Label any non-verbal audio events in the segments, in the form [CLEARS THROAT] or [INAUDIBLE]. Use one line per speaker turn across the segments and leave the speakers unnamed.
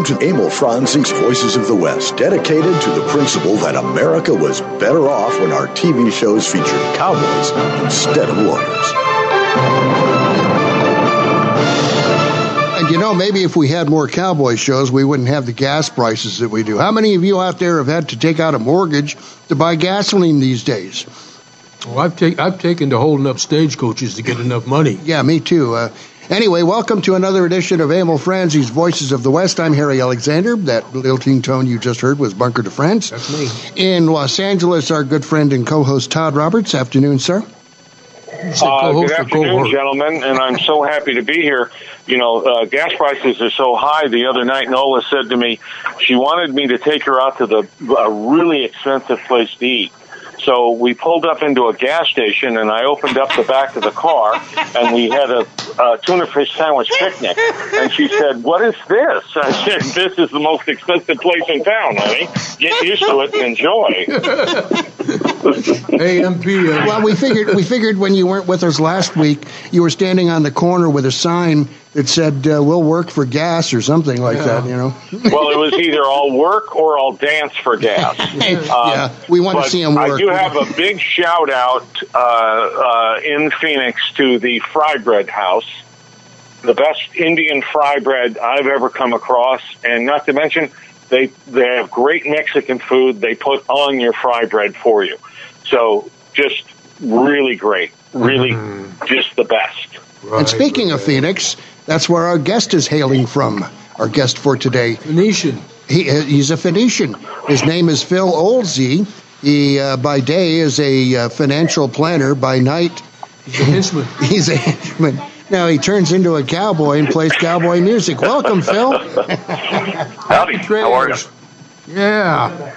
Welcome to Emil Franzi's Voices of the West, dedicated to the principle that America was better off when our TV shows featured cowboys instead of lawyers.
And you know, maybe if we had more cowboy shows, we wouldn't have the gas prices that we do. How many of you out there have had to take out a mortgage to buy gasoline these days?
Well, I've, ta- I've taken to holding up stagecoaches to get enough money.
Yeah, me too. Uh, Anyway, welcome to another edition of Emil Franzi's Voices of the West. I'm Harry Alexander. That lilting tone you just heard was Bunker de France.
That's me.
In Los Angeles, our good friend and co-host Todd Roberts. Afternoon, sir.
Uh, good afternoon, gentlemen, and I'm so happy to be here. You know, uh, gas prices are so high. The other night, Nola said to me she wanted me to take her out to the a really expensive place to eat. So we pulled up into a gas station, and I opened up the back of the car, and we had a, a tuna fish sandwich picnic. And she said, "What is this?" I said, "This is the most expensive place in town, honey. Get used to it and enjoy."
AMP. Uh,
well, we figured we figured when you weren't with us last week, you were standing on the corner with a sign that said uh, "We'll work for gas" or something like yeah. that. You know. [LAUGHS]
well, it was either "I'll work" or "I'll dance for gas." [LAUGHS]
yeah, we want to see him work.
I do have a big shout out uh, uh, in Phoenix to the Fry Bread House, the best Indian fry bread I've ever come across, and not to mention they they have great Mexican food. They put on your fry bread for you, so just really great, really mm. just the best.
Right, and speaking right. of Phoenix, that's where our guest is hailing from. Our guest for today,
Phoenician.
He, uh, he's a Phoenician. His name is Phil Oelezen. He, uh, by day, is a uh, financial planner. By night,
he's a henchman. [LAUGHS]
he's a henchman. Now he turns into a cowboy and plays cowboy music. Welcome, Phil.
Howdy. How are you?
Yeah.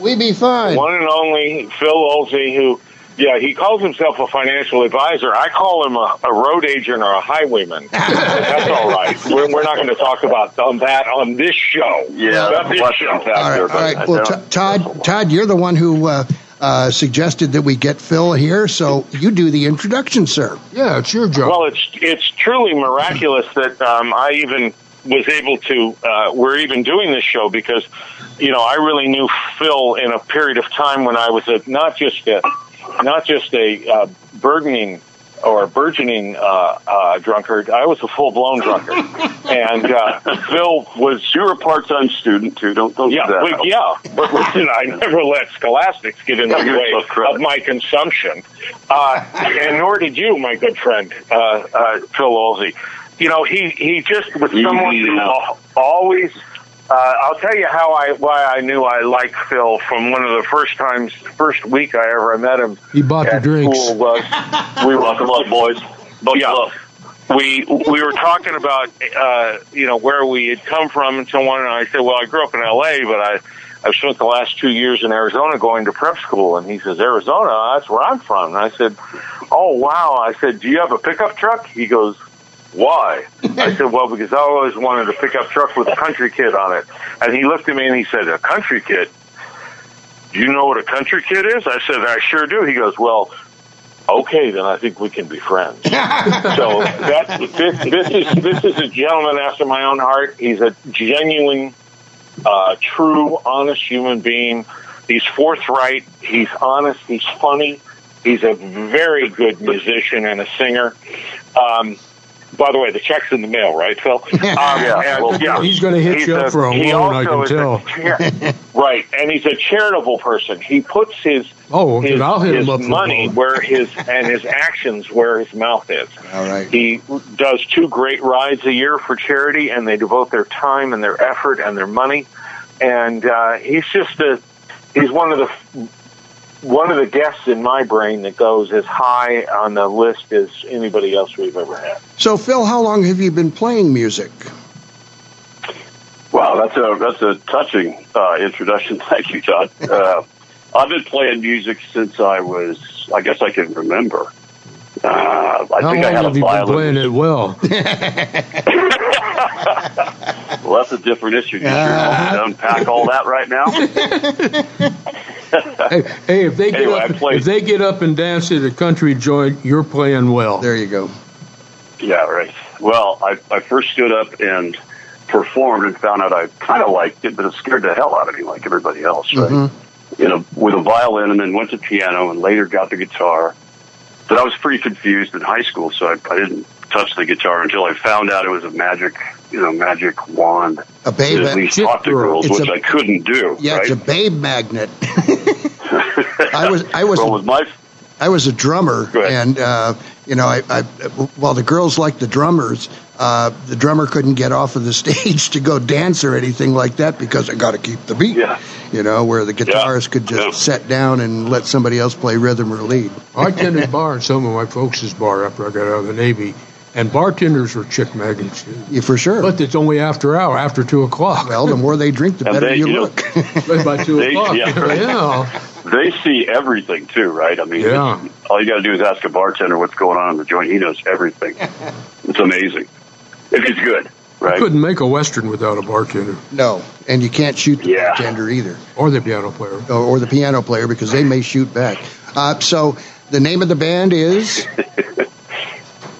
We be fine.
One and only Phil Oelezen, who yeah, he calls himself a financial advisor. I call him a, a road agent or a highwayman. [LAUGHS] That's all right. We're, we're not going to talk about that on this show.
Yeah,
this show.
All right, all right. Well, t- Todd, Todd, you're the one who uh, uh, suggested that we get Phil here, so you do the introduction, sir.
Yeah, it's your job.
Well, it's it's truly miraculous that um, I even was able to. Uh, we're even doing this show because, you know, I really knew Phil in a period of time when I was a, not just a not just a uh, burgeoning or burgeoning uh, uh, drunkard. I was a full blown drunkard, and uh, Phil was.
You were a part time student too. Don't don't
yeah,
do that.
Yeah. But listen, I never let scholastics get in the way of my consumption, uh, and nor did you, my good friend uh, uh, Phil Oelezen. You know, he he just was someone who always uh, I'll tell you how I why I knew I liked Phil from one of the first times, first week I ever met him.
He bought the drinks.
School was,
we welcome up, boys.
But yeah, we we were talking about uh, you know where we had come from and so on. And I said, well, I grew up in L.A., but I I've spent the last two years in Arizona going to prep school. And he says, Arizona, that's where I'm from. And I said, oh wow. I said, do you have a pickup truck? He goes, why? [LAUGHS] I said, well, because I always wanted a pickup truck with a country kid on it. And he looked at me and he said, a country kid? Do you know what a country kid is? I said, I sure do. He goes, well, okay, then I think we can be friends. [LAUGHS] so that's, this, this is, this is a gentleman after my own heart. He's a genuine, uh, true, honest human being. He's forthright. He's honest. He's funny. He's a very good musician and a singer. Um, by the way, the check's in the mail, right, Phil? [LAUGHS] Um,
yeah. well, yeah. He's going to hit he's you up a, for a loan, I can tell.
Char- [LAUGHS] right, and he's a charitable person. He puts his
oh,
his,
I'll hit
his
him up
money where his and his actions where his mouth is.
All right.
He does two great rides a year for charity, and they devote their time and their effort and their money. And uh, he's just a he's one of the one of the guests in my brain that goes as high on the list as anybody else we've ever had.
So, Phil, how long have you been playing music?
Wow, that's a that's a touching uh, introduction. [LAUGHS] Thank you, John. [LAUGHS] Uh, I've been playing music since I was, I guess I can remember. Uh, I
How
think
long
I had
have
a
you
violin.
been playing it well? [LAUGHS]
well, that's a different issue. Do you want to unpack all that right now? [LAUGHS]
hey, hey, if they get
Anyway, I
up, if they get up and dance at a country joint, you're playing well.
There you go.
Yeah, right. Well, I, I first stood up and performed and found out I kind of liked it, but it scared the hell out of me, like everybody else, right?
Mm-hmm.
You know, with a violin, and then went to piano, and later got the guitar. But I was pretty confused in high school, so I, I didn't touch the guitar until I found out it was a magic, you know, magic wand
A babe.
that at least
Chip
talk to girls,
It's
which
a-
I couldn't do.
Yeah,
right?
it's a babe magnet. [LAUGHS] I was I was
well, with my
I was a drummer, and uh, you know, I, I while the girls liked the drummers, uh, the drummer couldn't get off of the [LAUGHS] stage to go dance or anything like that because I got to keep the beat.
Yeah.
You know, where the guitarist could just
Yeah.
sit down and let somebody else play rhythm or lead. [LAUGHS]
I tended bar in some of my folks' bar after I got out of the Navy, and bartenders were chick magnets.
Yeah, for sure.
But it's only after hour, after two o'clock.
well, the more they drink, the better
they-
you
you know-
look.
By two
They-
o'clock.
yeah, right. [LAUGHS]
yeah.
They see everything too, right? I mean,
Yeah.
all you got to do is ask a bartender what's going on in the joint. He knows everything. [LAUGHS] it's amazing if he's good, right?
You couldn't make a western without a bartender
no, and you can't shoot the
Yeah.
bartender either,
or the piano player.
or, or the piano player because they may shoot back. Uh, so the name of the band is [LAUGHS]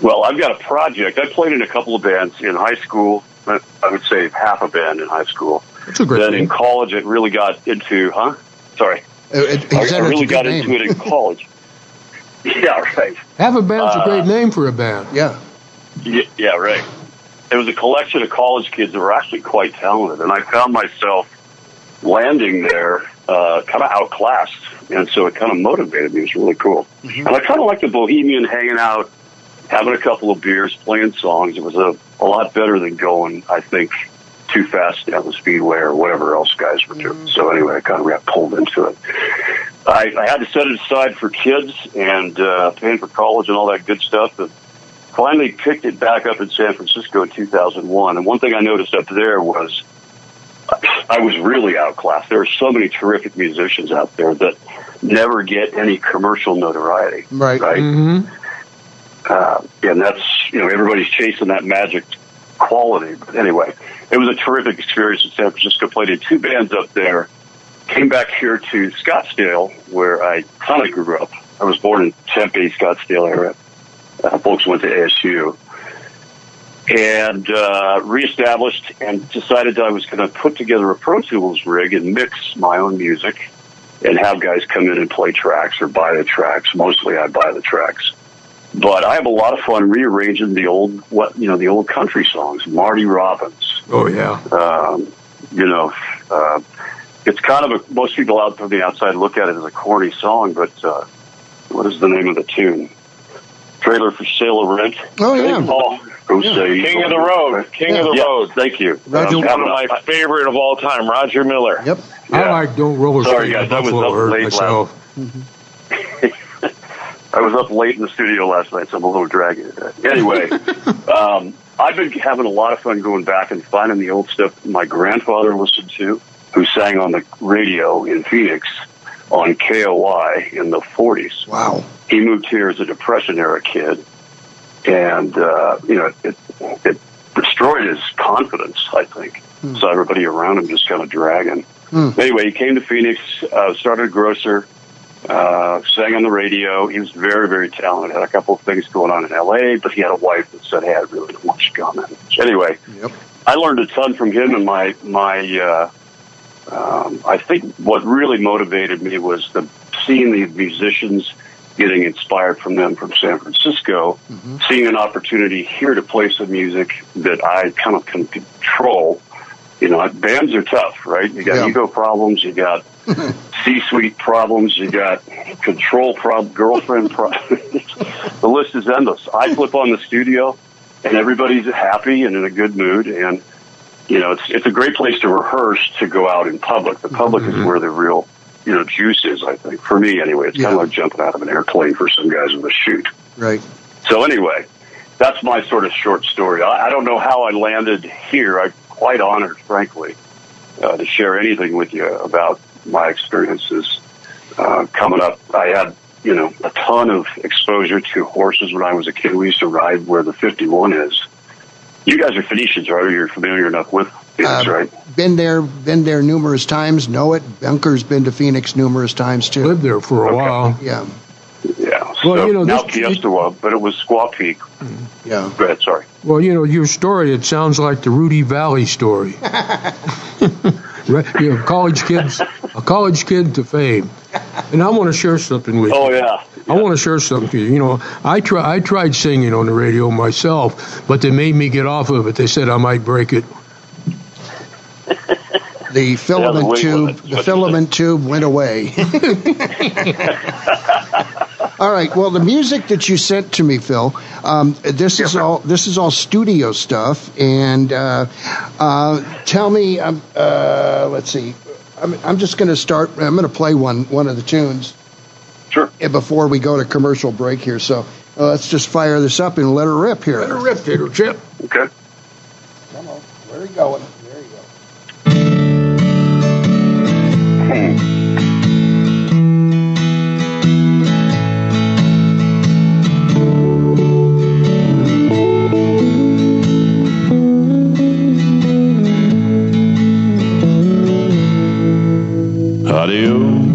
Well, I've got a project. I played in a couple of bands in high school. I I would say half a band in high school.
That's a great
then in college, it really got into, huh? Sorry.
Uh, it,
I, I really got
name.
into it in college. [LAUGHS] yeah, right.
Have a band's a
Uh,
great name for a band.
Yeah,
Yeah, yeah, right. It was a collection of college kids that were actually quite talented, and I found myself landing there uh, kind of outclassed, and so it kind of motivated me. It was really cool, and I kind of like the bohemian hanging out, having a couple of beers, playing songs. It was a, a lot better than going, I think, too fast down the speedway or whatever else guys were doing. So anyway, I kind of got pulled into it. I, I had to set it aside for kids and uh, paying for college and all that good stuff. And finally picked it back up in San Francisco in 2001. And one thing I noticed up there was I was really outclassed. There are so many terrific musicians out there that never get any commercial notoriety.
Right.
Right.
Mm-hmm.
Uh, and that's, you know, everybody's chasing that magic quality. But anyway, it was a terrific experience in San Francisco. Played two bands up there. Came back here to Scottsdale, where I kind of grew up. I was born in Tempe, Scottsdale area. Uh, folks went to ASU. And uh, reestablished and decided that I was going to put together a Pro Tools rig and mix my own music and have guys come in and play tracks or buy the tracks. Mostly I buy the tracks but I have a lot of fun rearranging the old what you know the old country songs, Marty Robbins.
Oh yeah.
Um, you know, uh, it's kind of a most people out from the outside look at it as a corny song, but uh, what is the name of the tune? Trailer for sale or rent.
Oh, yeah.
Oh, who say
King of the Road. King of the
Yeah,
Road.
Thank you.
Roger-
Um,
One of my favorite of all time, Roger Miller.
Yep.
I
Yeah.
like Don't Roller
Sorry,
Skate
guys,
in
I was up late
myself. [LAUGHS]
I was up late in the studio last night, so I'm a little draggy today. Anyway, [LAUGHS] um, I've been having a lot of fun going back and finding the old stuff my grandfather listened to, who sang on the radio in Phoenix on KOI in the 40s.
Wow.
He moved here as a Depression era kid, and uh, you know it, it destroyed his confidence. I think so. Everybody around him just kind of dragging.
Hmm.
Anyway, he came to Phoenix, uh, started a grocer, uh, sang on the radio. He was very, very talented. Had a couple of things going on in L.A., but he had a wife that said, "Hey, I really don't want you gone." Anyway,
Yep.
I learned a ton from him, and my my. Uh, um, I think what really motivated me was the seeing the musicians getting inspired from them from San Francisco, seeing an opportunity here to play some music that I kind of can control. You know, bands are tough, right? You got
Yeah.
ego problems, you got [LAUGHS] C-suite problems, you got control prob, girlfriend problems. [LAUGHS] the list is endless. I flip on the studio, and everybody's happy and in a good mood, and you know, it's it's a great place to rehearse to go out in public. The public is where the real, you know, juice is. I think for me anyway. It's kind of like jumping out of an airplane for some guys with a chute.
Right.
So anyway, that's my sort of short story. I, I don't know how I landed here. I'm quite honored, frankly, uh, to share anything with you about my experiences uh, coming up. I had, you know, a ton of exposure to horses when I was a kid. We used to ride where the 51 is. You guys are Phoenicians, right? You're familiar enough with Phoenix,
Uh,
right?
Been there, been there numerous times. Know it. Bunker's been to Phoenix numerous times too.
Lived there for a
Okay.
while.
Yeah.
Yeah.
Well,
so
you know,
now
this-
Fiesta, but it was Squaw Peak.
Yeah.
Go ahead, sorry.
Well, you know, your story, it sounds like the Rudy Vallee story. [LAUGHS] [LAUGHS] right? You know, college kids, a college kid to fame. And I want to share something with you.
Oh yeah,
I want to share something with you. You know, I try, I tried singing on the radio myself, but they made me get off of it. They said I might break it.
The filament
weight
tube,
limit,
the filament tube went away. [LAUGHS] all right. Well, the music that you sent to me, Phil, um, this is all this is all studio stuff. And uh, uh, tell me, um, uh, let's see. I'm, I'm just going to start. I'm going to play one one of the tunes
sure.
before we go to commercial break here. So uh, let's just fire this up and let her rip here.
Let her rip, Tater Chip.
Okay.
Come on. Where are you going?
Adios,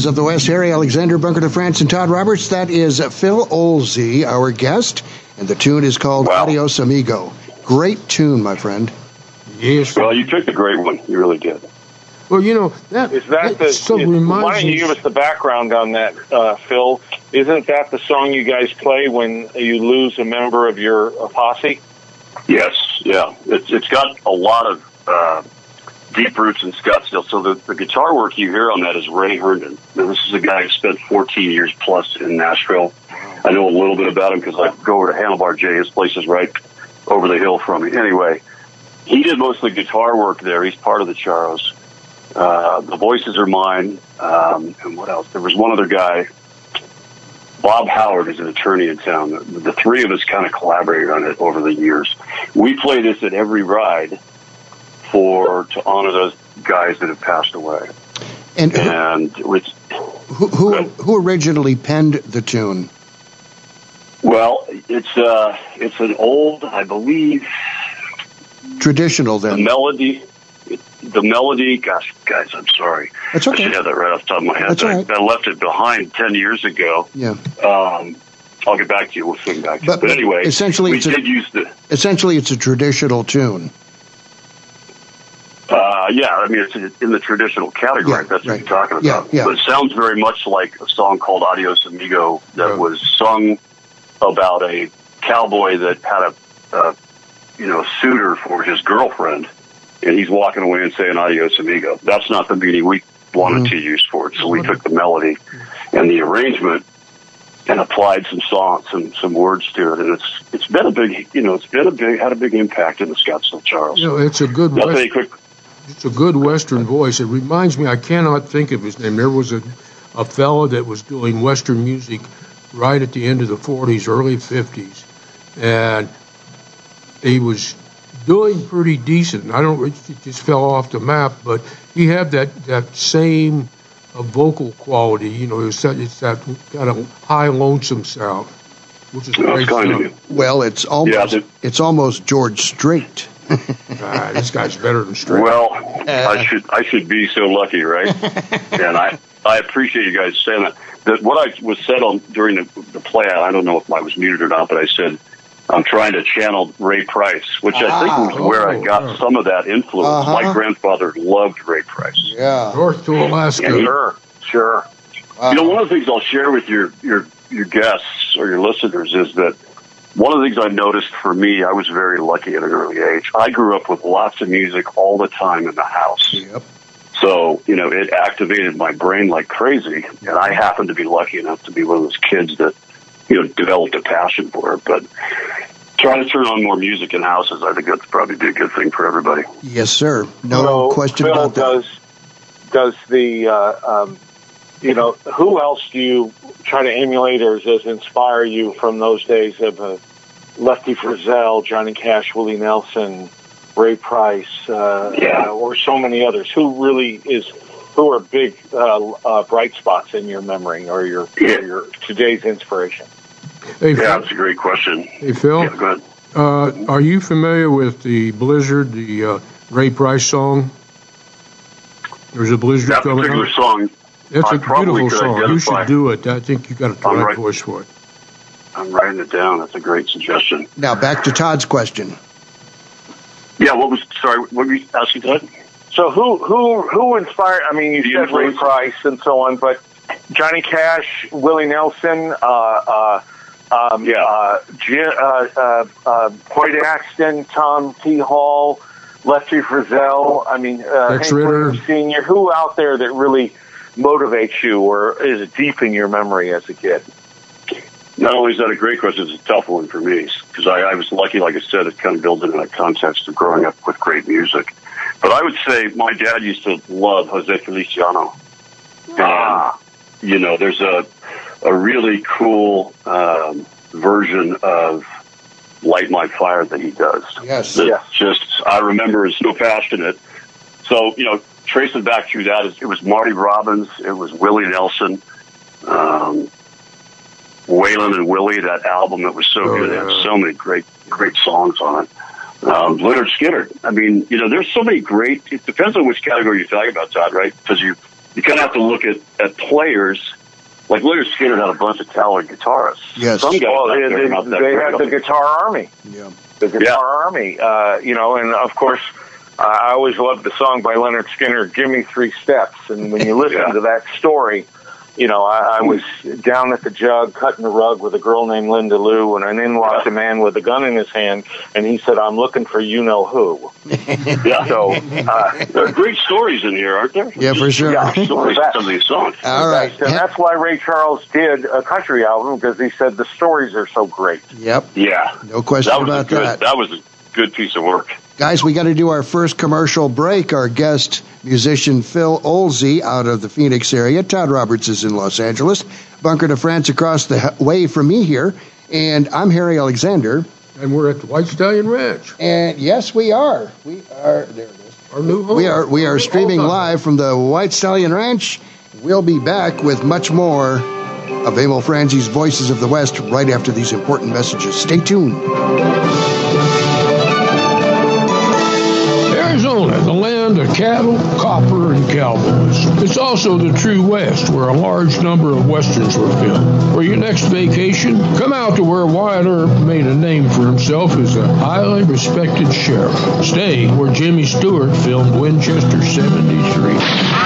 Voices of the West, Harry Alexander, Bunker de France, and Todd Roberts. That is Phil Oelezen, our guest, and the tune is called
Wow.
Adios Amigo. Great tune, my friend.
Yes.
Well, you took a great one. You really did.
Well, you know that
Is that the?
so
is-
reminds
why don't you give us the background on that, uh, Phil? Isn't that the song you guys play when you lose a member of your posse?
Yes, yeah. It's it's got a lot of uh, deep roots in Scottsdale. So the, the guitar work you hear on that is Ray Herndon. Now, this is a guy who spent 14 years plus in Nashville. I know a little bit about him because I go over to Handlebar J. His place is right over the hill from me. Anyway, he did most of the guitar work there. He's part of the Charros. Uh, the voices are mine. Um, and what else? There was one other guy. Bob Howard is an attorney in town. The, the three of us kind of collaborated on it over the years. We play this at every ride for to honor those guys that have passed away.
And who,
And it's
who, who, who originally penned the tune?
well, it's uh, it's an old, I believe,
Traditional, then
the melody. The melody, gosh, guys, I'm sorry.
That's okay.
I should have that right off the top of my head.
That's right.
I, left it behind ten years ago.
Yeah.
Um, I'll get back to you. We'll swing back to
But-
it. But anyway,
essentially
we
it's a-
did use the
Essentially, it's a traditional tune.
Uh, yeah, I mean, it's in the traditional category.
Yeah,
that's what
right.
you're talking about.
yeah.
But it sounds very much like a song called Adios Amigo that
Yeah.
was sung about a cowboy that had a, uh, you know, suitor for his girlfriend, and he's walking away and saying Adios Amigo. That's not the meaning we wanted
Mm-hmm.
to use for it. So we took the melody and the arrangement and applied some songs, some some words to it, and it's it's been a big, you know, it's been a big had a big impact in the Scottsdale Charros.
You know, it's a good
I'll tell
West,
you quick.
It's a good Western voice. It reminds me. I cannot think of his name. There was a a fellow that was doing Western music right at the end of the 40s, early 50s, and he was doing pretty decent. I don't. It just fell off the map, but he had that that same uh, vocal quality. You know, it's that it's that kind of high lonesome sound, which is
Well,
great
kind of you.
Well, it's almost
the-
it's almost George Strait.
Ah, [LAUGHS] this guy's better than straight.
Well, I should I should be so lucky, right? [LAUGHS] and I I appreciate you guys saying that. That what I was said on during the, the play, I don't know if I was muted or not, but I said I'm trying to channel Ray Price, which I think was where I
oh,
got
oh.
some of that influence.
Uh-huh.
My grandfather loved Ray Price.
Yeah.
North to Alaska.
Yeah, he-
Sure, sure.
You know, one of the things I'll share with your your your guests or your listeners is that one of the things I noticed for me, I was very lucky at an early age. I grew up with lots of music all the time in the house.
Yep.
So, you know, it activated my brain like crazy. And I happened to be lucky enough to be one of those kids that, you know, developed a passion for it. But trying to turn on more music in houses, I think that's probably be a good thing for everybody.
Yes, sir. No
So,
question
Phil,
about that.
Does does the uh, um, you know who else do you try to emulate or does inspire you from those days of uh, Lefty Frizzell, Johnny Cash, Willie Nelson, Ray Price, uh,
Yeah.
uh, or so many others? Who really is who are big uh, uh, bright spots in your memory or your
Yeah.
or your today's inspiration?
Hey,
Yeah,
Phil,
that's a great question.
hey, Phil
Yeah, go ahead.
uh, are you familiar with the Blizzard, the uh, Ray Price song? There's a blizzard
That
coming
particular
up.
song,
It's
I
a beautiful
could
song. You should do it. I think you got a
I'm
right
right.
voice for it.
I'm writing it down. That's a great suggestion.
Now back to Todd's question.
Yeah, what was, sorry, what were you asking, Todd?
So who who who inspired? I mean, you
The
said Ray? Price and so on, but Johnny Cash, Willie Nelson, uh, uh, um,
Yeah.
uh, J- uh, uh, uh, Hoyt Axton, Tom T. Hall, Lefty Frizzell. I mean, uh, Hank
Ritter.
Williams Senior. Who out there that really motivates you or is it deep in your memory as a kid?
Not only is that a great question, it's a tough one for me because I, I was lucky, like I said, it kind of builds in that context of growing up with great music. But I would say my dad used to love Jose Feliciano. And, you know, there's a, a really cool um, version of Light My Fire that he does.
Yes.
that
Yeah.
just I remember is so passionate. So you know, tracing back through that, it was Marty Robbins, it was Willie Nelson, um, Waylon and Willie. That album, it was so
Oh,
good. It had so many great, great songs on it. Um, Lynyrd Skynyrd. I mean, you know, there's so many great. It depends on which category you're talking about, Todd. Right? Because you you kind of have to look at at players. Like Lynyrd Skynyrd had a bunch of talented guitarists.
Yes.
Some guys
Well, they,
there
they,
are not that
they had the Guitar Army.
Yeah.
the Guitar Army, uh, you know, and of course, I always loved the song by Lynyrd Skynyrd, "Give Me Three Steps." And when you [LAUGHS] listen
Yeah.
to that story, you know, I, I was down at the jug cutting the rug with a girl named Linda Lou, and I in walked a man with a gun in his hand, and he said, "I'm looking for you know who." [LAUGHS]
Yeah.
So, uh,
There are great stories in here, aren't there?
Yeah, for sure.
Yeah.
Stories in some of these songs. [LAUGHS]
All right.
and that's why Ray Charles did a country album because he said the stories are so great.
Yep.
Yeah.
No question
That was a
about
good.
that.
That was a good piece of work.
Guys, we got to do our first commercial break. Our guest musician Phil Oelezen out of the Phoenix area. Todd Roberts is in Los Angeles. Bunker de France across the way from me here. And I'm Harry Alexander.
And we're at the White Stallion Ranch,
And yes, we are. We are. There it is.
our new home.
We are. We are streaming live from the White Stallion Ranch. We'll be back with much more of Emil Franzi's Voices of the West right after these important messages. Stay tuned.
Arizona, the land of cattle, copper, and cowboys. It's also the true West, where a large number of westerns were filmed. For your next vacation, come out to where Wyatt Earp made a name for himself as a highly respected sheriff. Stay where Jimmy Stewart filmed Winchester 73.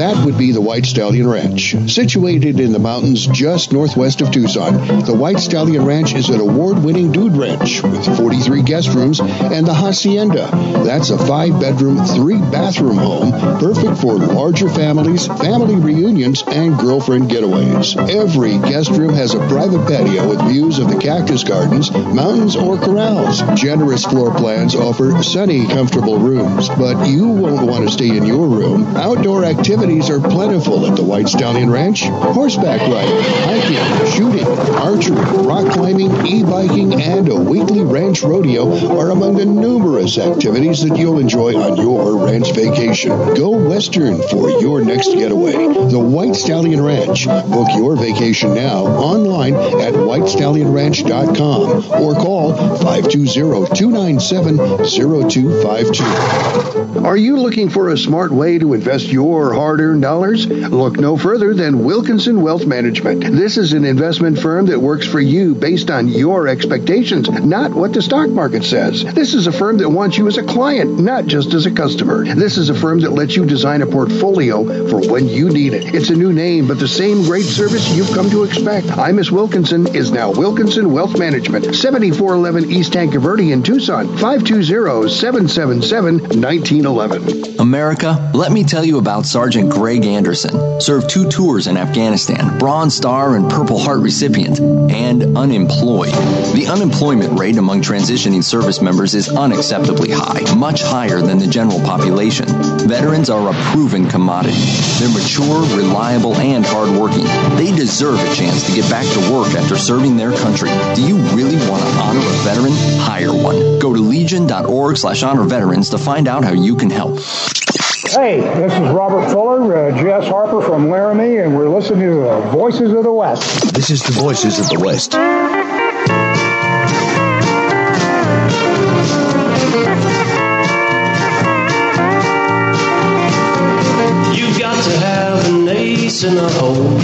That would be the White Stallion Ranch. Situated in the mountains just northwest of Tucson, the White Stallion Ranch is an award winning dude ranch with 43 guest rooms and the Hacienda. That's a five bedroom, three bathroom home, perfect for larger families, family reunions, and girlfriend getaways. Every guest room has a private patio with views of the cactus gardens, mountains, or corrals. Generous floor plans offer sunny, comfortable rooms, but you won't want to stay in your room. Outdoor activities are plentiful at the White Stallion Ranch. Horseback riding, hiking, shooting, archery, rock climbing, e-biking, and a weekly ranch rodeo are among the numerous activities that you'll enjoy on your ranch vacation. Go Western for your next getaway. The White Stallion Ranch. Book your vacation now online at whitestallionranch.com or call 520-297-0252. Are you looking for a smart way to invest your hard-earned dollars? Look no further than Wilkinson Wealth Management. This is an investment firm that works for you based on your expectations, not what the stock market says. This is a firm that wants you as a client, not just as a customer. This is a firm that lets you design a portfolio for when you need it. It's a new name, but the same great service you've come to expect. I Miss Wilkinson is now Wilkinson Wealth Management, 7411 East Tanque Verde in Tucson, 520-777-1911.
America, let me tell you about Sergeant Greg Anderson. Served two tours in Afghanistan, Bronze Star and Purple Heart recipient, and unemployed. The unemployment rate among transitioning service members is unacceptably high, much higher than the general population. Veterans are a proven commodity. They're mature, reliable, and hardworking. They deserve a chance to get back to work after serving their country. Do you really want to honor a veteran? Hire one. Go to legion.org slash honor veterans to find out how you can help.
Hey, this is Robert Fuller, uh, Jess Harper from Laramie, and we're listening to the Voices of the West.
This is the Voices of the West.
In a hole.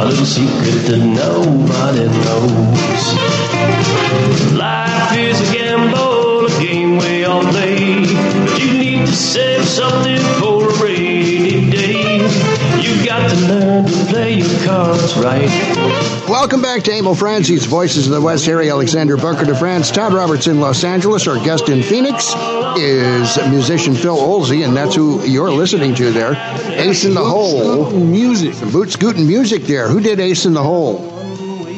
A little secret that nobody knows. Life is a gamble, a game we all play. But you need to save something play your cards right.
Welcome back to Emil Franzi's, Voices of the West. Harry Alexander Bunker de France, Todd Roberts in Los Angeles. Our guest in Phoenix is musician Phil Oelezen, and that's who you're listening to there. Ace in the Hole.
Music.
Some boot scooting music there. Who did Ace in the Hole?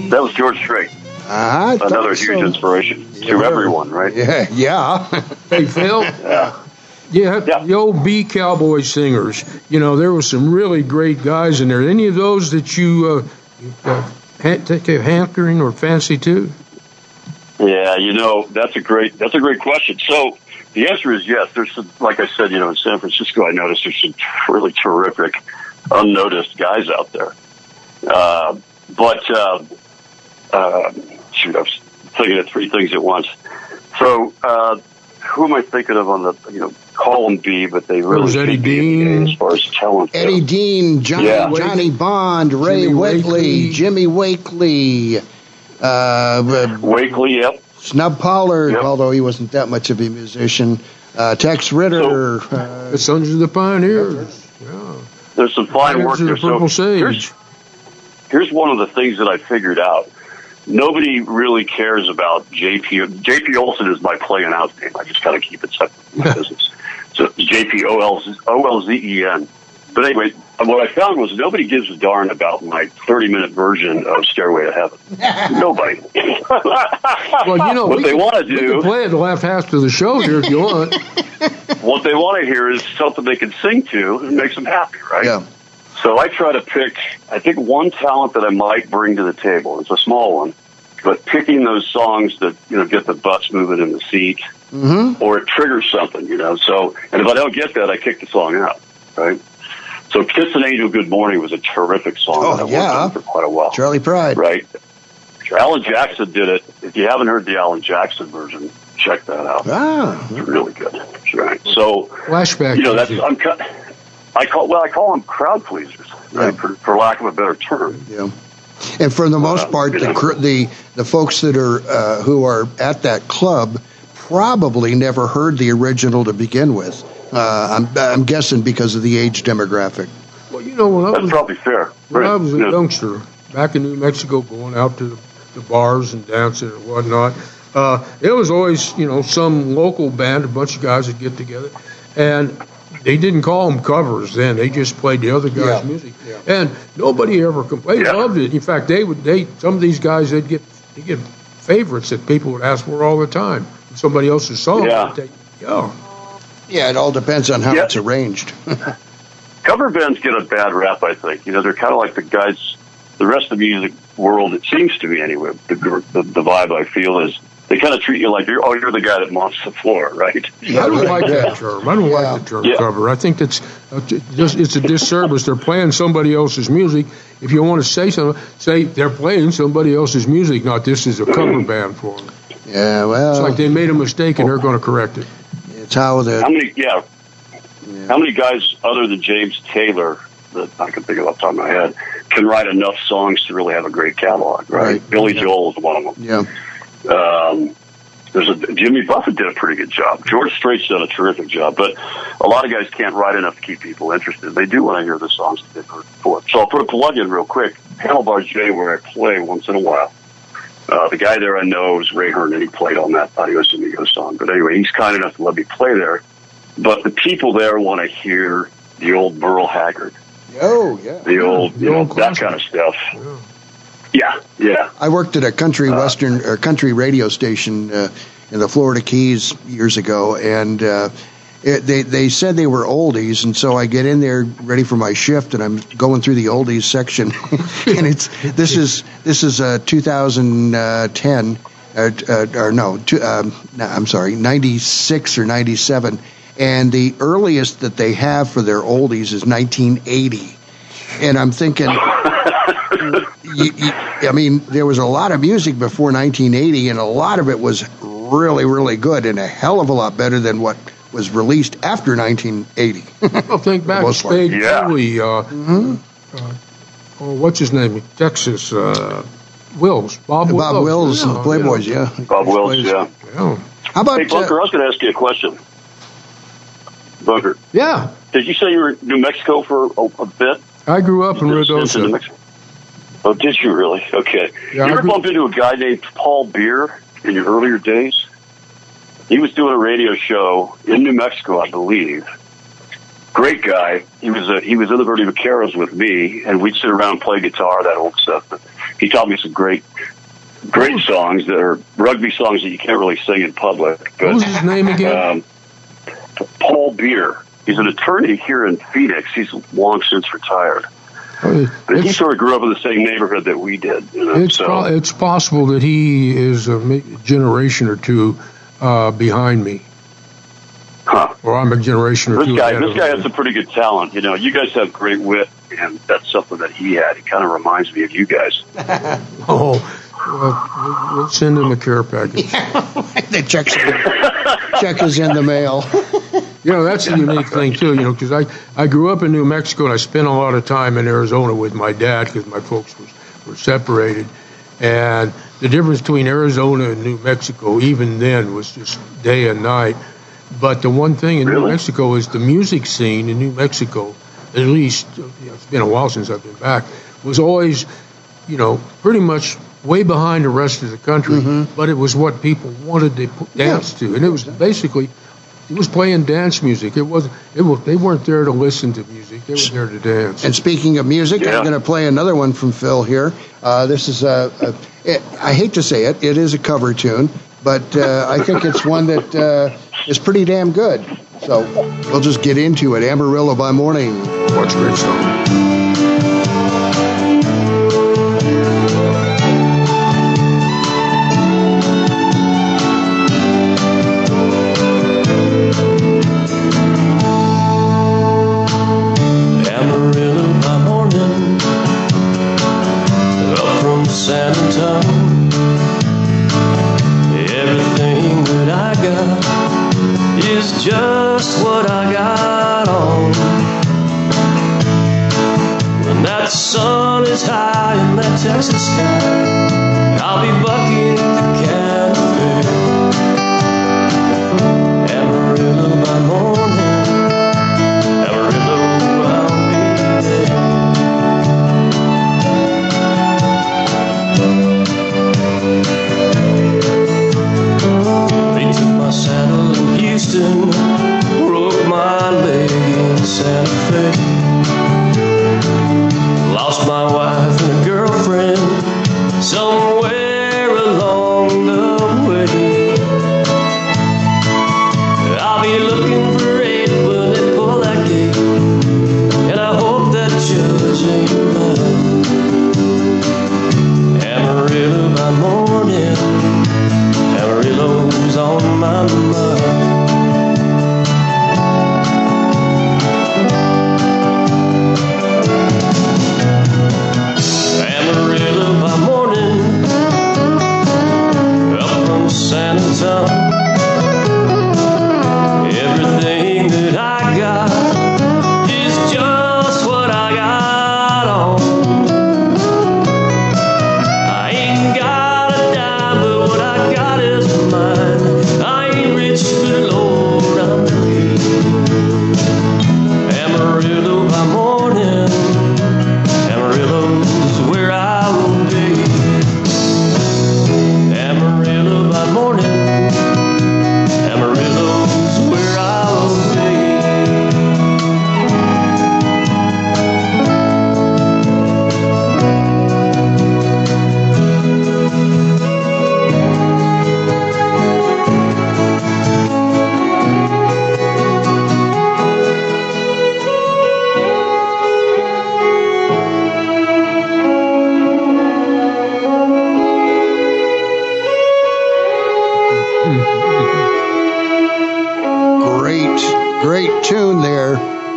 That was George Strait.
Uh,
Another huge inspiration to everyone, right?
Yeah, yeah.
Hey, Phil.
Yeah.
Yeah,
Yeah.
the old B Cowboy singers. You know, there were some really great guys in there. Any of those that you uh, uh, take a hankering or fancy to?
Yeah, you know that's a great that's a great question. So the answer is yes. There's some, like I said, you know, in San Francisco, I noticed there's some really terrific, unnoticed guys out there. Uh, but uh, uh, shoot, I was thinking of three things at once. So uh, who am I thinking of on the you know call them B, but they really
was Eddie
should be
Dean.
as far as talent. goes.
Eddie Dean, Johnny,
Yeah.
Johnny Bond, Ray
Jimmy
Wakely,
Wakely.
Jimmy Wakely, uh, uh,
Wakely, yep.
Snub Pollard,
Yep.
although he wasn't that much of a musician, uh, Tex Ritter. uh,
The Sons of the Pioneers. Yeah.
There's some fine work
Pioneers of
there.
the Purple
So here's,
Sage.
here's one of the things that I figured out. Nobody really cares about JP. JP Olson is my playing out name. I just got to keep it separate from my [LAUGHS] business. So JP O L O L Z E N. But anyway, what I found was nobody gives a darn about my 30 minute version of Stairway to Heaven. [LAUGHS] nobody. [LAUGHS]
Well, you know,
what
we
they
can-
want to
We can
do,
play it the last half of the show here if you want. [LAUGHS]
what they want to hear is something they can sing to and makes them happy, right?
yeah.
So I try to pick, I think one talent that I might bring to the table. It's a small one, but picking those songs that, you know, get the butts moving in the seat
Mm-hmm.
or it triggers something, you know. So, and if I don't get that, I kick the song out, right? So Kiss an Angel Good Morning was a terrific song
Oh,
that I
yeah.
worked on for quite a while,
Charley Pride.
right? Alan Jackson did it. If you haven't heard the Alan Jackson version, check that out.
Ah,
It's really good. That's right. So
Flashback.
you know that's. I'm cut. I call well I call them crowd pleasers, right?
Yeah.
For, for lack of a better term.
yeah. And for the most part, the the the folks that are uh, who are at that club probably never heard the original to begin with. Uh, I'm I'm guessing because of the age demographic.
Well, you know, when I
That's
was
probably fair.
when I was a
Yeah.
youngster back in New Mexico, going out to the, the bars and dancing and whatnot, uh, it was always you know some local band, a bunch of guys would get together, and they didn't call them covers then. They just played the other guys'
Yeah.
music, and nobody ever complained. They
Yeah.
loved it. In fact, they would they some of these guys they'd get they get favorites that people would ask for all the time. Somebody else's song.
Yeah.
they'd yeah.
Yeah, it all depends on how
Yeah.
it's arranged. [LAUGHS]
cover bands get a bad rap, I think. You know, they're kind of like the guys, the rest of the music world, it seems to me anyway, the, the, the vibe I feel is they kind of treat you like you're, oh, you're the guy that mops the floor, right?
I don't like that term. I don't
Yeah.
like the term
Yeah.
cover. I think that's uh, just it's a disservice. They're playing somebody else's music. If you want to say something, say they're playing somebody else's music, not this is a cover band for them.
Yeah, well,
It's like they made a mistake and they're going to correct it.
it's how
How many, yeah, how many guys other than James Taylor that I can think of off the top of my head can write enough songs to really have a great catalog, right?
Right.
Billy Joel is one of them.
yeah.
Um, there's a Jimmy Buffett did a pretty good job. George Strait's done a terrific job, but a lot of guys can't write enough to keep people interested. They do when I hear the songs that they've heard before. So I'll put a plug in real quick. Handlebar J, where I play once in a while. Uh, the guy there I know is Ray Hearn, and he played on that Adios Amigos song. But anyway, he's kind enough to let me play there. But the people there want to hear the old Merle Haggard,
Oh, yeah.
the old,
The
you know,
old
that kind of stuff.
Yeah.
Yeah, yeah.
I worked at a country western or country radio station uh, in the Florida Keys years ago, and uh, it, they they said they were oldies, and so I get in there ready for my shift, and I'm going through the oldies section, [LAUGHS] and it's this is this is uh, 2010. Uh, uh, or no, two, um, no, I'm sorry, 96 or 97, and the earliest that they have for their oldies is 1980, and I'm thinking, [LAUGHS] you, you, I mean, there was a lot of music before 1980, and a lot of it was really, really good, and a hell of a lot better than what was released after 1980.
Well, think back.
most part.
Spade
Yeah.
Bailey, uh,
Mm-hmm.
uh, oh, what's his name? Texas. Uh, Wills. Bob Wills.
Bob Wills, and the
Yeah,
Playboys, yeah.
Bob Wills, yeah.
Yeah.
How about
Hey, Bunker,
uh,
I was going to ask you a question. Bunker,
Yeah.
did you say you were in New Mexico for a, a bit?
I grew up in
Did Oh, did you really? Okay.
Yeah,
you ever bump into a guy named Paul Beer in your earlier days? He was doing a radio show in New Mexico, I believe. Great guy. He was uh, he was in the Bernie Vaqueros with me, and we'd sit around and play guitar, that old stuff. But he taught me some great, great songs that are rugby songs that you can't really sing in public. But
What was his name again?
um, Paul Beer. He's an attorney here in Phoenix. He's long since retired. He sort of grew up in the same neighborhood that we did. You know?
it's,
so,
po- it's possible that he is a generation or two uh, behind me,
huh.
or I'm a generation or
This
two
guy,
ahead
this
of
guy
him.
has some pretty good talent. You know, you guys have great wit, and that's something that he had. He kind of reminds me of you guys. [LAUGHS]
Oh, well, we'll- we'll send him a care package. [LAUGHS]
the check, check is in the mail? [LAUGHS]
You know, that's the unique thing too. You know, because I I grew up in New Mexico and I spent a lot of time in Arizona with my dad because my folks was, were separated, and the difference between Arizona and New Mexico even then was just day and night. But the one thing in New Mexico is the music scene in New Mexico, at least you know, it's been a while since I've been back, was always, you know, pretty much way behind the rest of the country. Mm-hmm. But it was what people wanted to dance to, and it was basically it was playing dance music. It was it was they weren't there to listen to music. They were there to dance.
And speaking of music,
Yeah.
I'm going to play another one from Phil here. Uh, this is a, a it, I hate to say it, it is a cover tune, but uh, I think it's one that uh, is pretty damn good. So we'll just get into it. Amarillo by morning.
What's great song?
In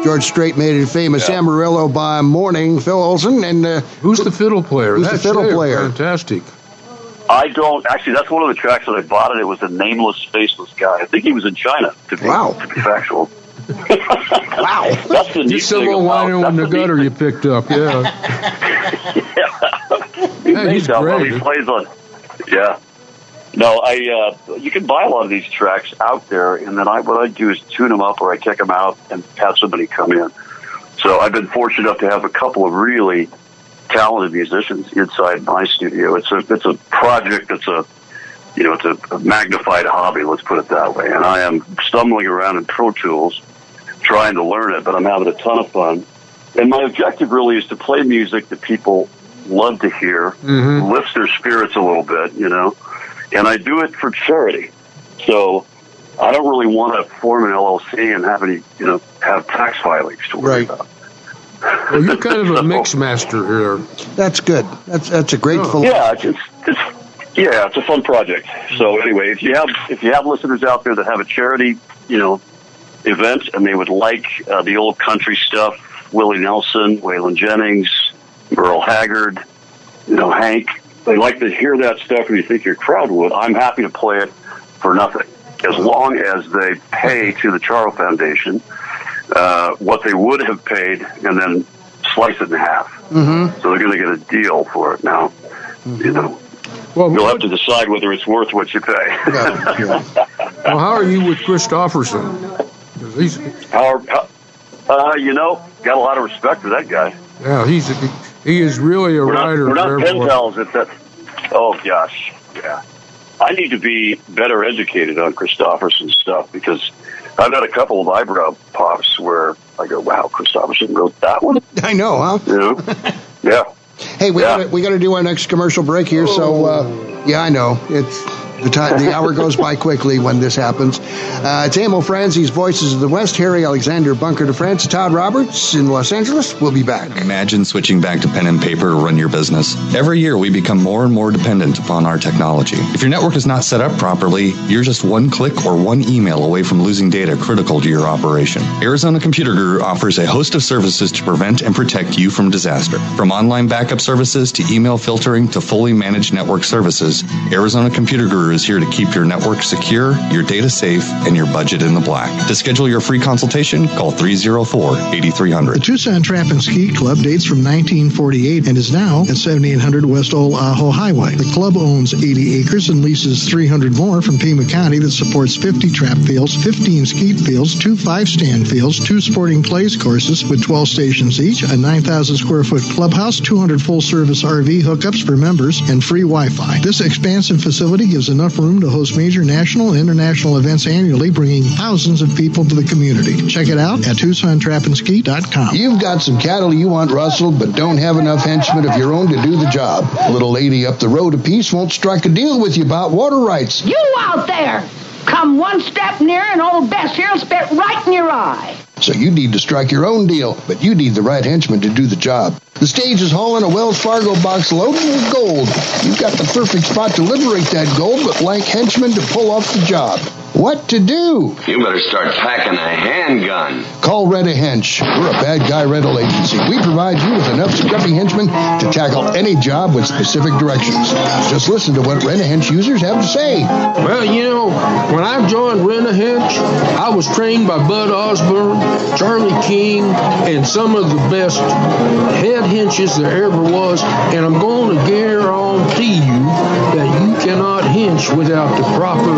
George Strait made it famous. Amarillo by morning. Phil Oelezen and uh,
Who's the fiddle player?
Who's the fiddle
it.
player?
Fantastic.
I don't actually. That's one of the tracks that I bought it. It was a nameless, faceless guy. I think he was in China. To be,
Wow.
to be factual. [LAUGHS]
wow.
That's the neat
Just
thing
some old
about-
wino
that's
in the gutter
thing-
you picked up. Yeah. [LAUGHS]
yeah,
he's
how well
great.
He plays on. Yeah. No, I. Uh, you can buy a lot of these tracks out there, and then I what I do is tune them up, or I check them out and have somebody come in. So I've been fortunate enough to have a couple of really talented musicians inside my studio. It's a it's a project that's a you know it's a, a magnified hobby. Let's put it that way. And I am stumbling around in Pro Tools trying to learn it, but I'm having a ton of fun. And my objective really is to play music that people love to hear,
Mhm.
lifts their spirits a little bit, you know. And I do it for charity. So I don't really want to form an LLC and have any, you know, have tax filings to worry
Right.
about.
Well, you're kind of a [LAUGHS] mix master here.
That's good. That's that's a great
Oh.
phil-
Yeah, it's, it's, it's yeah, it's a fun project. So anyway, if you have if you have listeners out there that have a charity, you know, event and they would like uh, the old country stuff, Willie Nelson, Waylon Jennings, Merle Haggard, you know, Hank, they like to hear that stuff and you think your crowd would, I'm happy to play it for nothing. As long as they pay to the Charro Foundation uh, what they would have paid and then slice it in half.
Mhm.
So they're going to get a deal for it now. You know,
Well,
you'll have to decide whether it's worth what you pay. [LAUGHS]
Yeah, yeah.
well, how are you with Kristofferson? He's,
How, uh, you know, got a lot of respect for that guy.
yeah, he's a, he is really a
We're not,
writer.
we're not
of
pen pals at that. Oh gosh, yeah. I need to be better educated on Kristofferson stuff because I've had a couple of eyebrow pops where I go, "Wow, Kristofferson wrote that one,"
I know, huh?
you know? yeah.
Hey, we
Yeah.
gotta we gotta do our next commercial break here. So uh, yeah, I know it's the time. The hour goes by quickly when this happens. Uh, it's Emil Franzi's Voices of the West. Harry Alexander Bunker de France. Todd Roberts in Los Angeles. We'll be back.
Imagine switching back to pen and paper to run your business. Every year, we become more and more dependent upon our technology. If your network is not set up properly, you're just one click or one email away from losing data critical to your operation. Arizona Computer Guru offers a host of services to prevent and protect you from disaster. From online backup services to email filtering to fully managed network services, Arizona Computer Guru Is here to keep your network secure, your data safe, and your budget in the black. To schedule your free consultation, call 304-8300.
The Tucson Trap and Ski Club dates from 1948 and is now at 7800 West Old Ajo Highway. The club owns 80 acres and leases 300 more from Pima County that supports 50 trap fields, 15 skeet fields, two five-stand fields, two sporting clays courses with 12 stations each, a 9,000 square foot clubhouse, 200 full-service RV hookups for members, and free Wi-Fi. This expansive facility gives enough room to host major national and international events annually, bringing thousands of people to the community. Check it out at TucsonTrapandSki.com.
You've got some cattle you want rustled, but don't have enough henchmen of your own to do the job. Little lady up the road a piece won't strike a deal with you about water rights.
You out there! Come one step near and old Bess here'll spit right in your eye.
So you need to strike your own deal, but you need the right henchman to do the job. The stage is hauling a Wells Fargo box loaded with gold. You've got the perfect spot to liberate that gold with blank henchmen to pull off the job. What to do?
You better start packing a handgun.
Call Rent a Hench. We're a bad guy rental agency. We provide you with enough scruffy henchmen to tackle any job with specific directions. Just listen to what Rent a Hench users have to say.
Well, you know, when I joined Rent a Hench, I was trained by Bud Osborne, Charlie King, and some of the best head henches there ever was. And I'm going to guarantee you that you cannot hench without the proper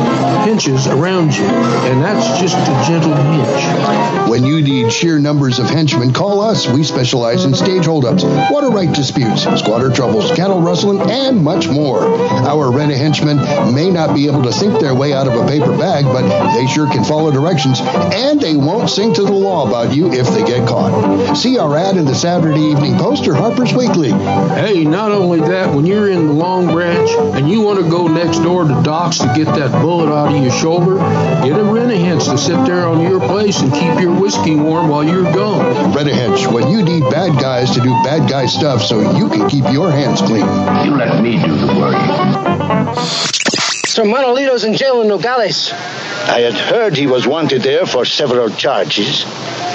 henches around you. And that's just a gentle hench.
When you need sheer numbers of henchmen, call us. We specialize in stage holdups, water right disputes, squatter troubles, cattle rustling, and much more. Our rent a henchmen may not be able to think their way out of a paper bag, but they sure can follow directions, and they won't sing to the law about you if they get caught. See our ad in the Saturday Evening Post or Harper's Weekly.
Hey, not only that, when you're in the Long Branch and you want to go next door to Doc's to get that bullet out of your shoulder, get a rent to sit there on your place and keep your whiskey warm while you're gone.
Rent when you need bad guys to do bad guy stuff so you can keep your hands clean.
You let me do the work.
Sir Manolito's in jail in Nogales.
I had heard he was wanted there for several charges.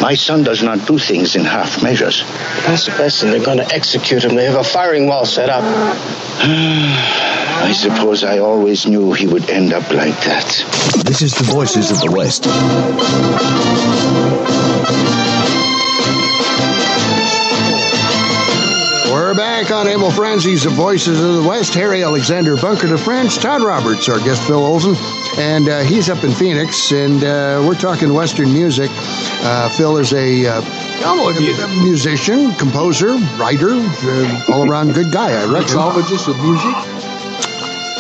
My son does not do things in half measures.
That's the best, and they're going to execute him. They have a firing wall set up. [SIGHS]
I suppose I always knew he would end up like that.
This is the Voices of the West.
We're back on Emil Franzi's The Voices of the West. Harry Alexander Bunker de France. Todd Roberts, our guest, Phil Oelezen. And uh, he's up in Phoenix, and uh, we're talking Western music. Uh, Phil is a, uh, a musician, composer, writer, uh, all around good guy, I reckon.
Mixologist of music.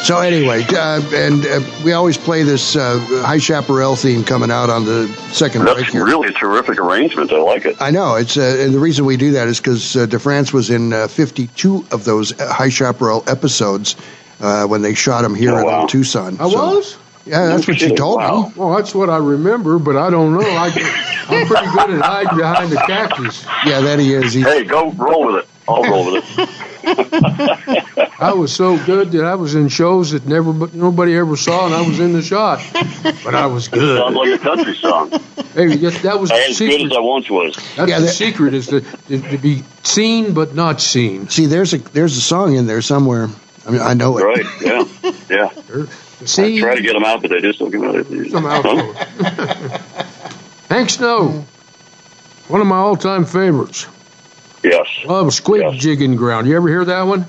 So anyway, uh, and uh, we always play this uh, High Chaparral theme coming out on the second break
That's
here.
really a terrific arrangement. I like it.
I know it's, uh, and the reason we do that is because uh, DeFrance was in uh, 52 of those uh, High Chaparral episodes uh, when they shot him here
Oh, wow.
in Tucson.
I
So-
was?
Yeah, that's what you told me.
Well, that's what I remember, but I don't know. I, I'm pretty good at hiding behind the cactus.
Yeah, that he is. He,
Hey, go roll with it. I'll roll with it. [LAUGHS]
I was so good that I was in shows that never, nobody ever saw, and I was in the shot. But I was good.
Sounds like a country song.
Hey, that, that was the
as good
secret.
as I once was.
That's
Yeah,
the
that-
secret is to, to, to be seen but not seen.
see, there's a there's a song in there somewhere. I mean, I know it.
Right? Yeah. Yeah. I
See,
try to get them out, but they just don't come out.
somehow.
Huh?
Hank Snow, one of my all-time favorites.
Yes.
Love Squid Jigging Ground. You ever hear that one?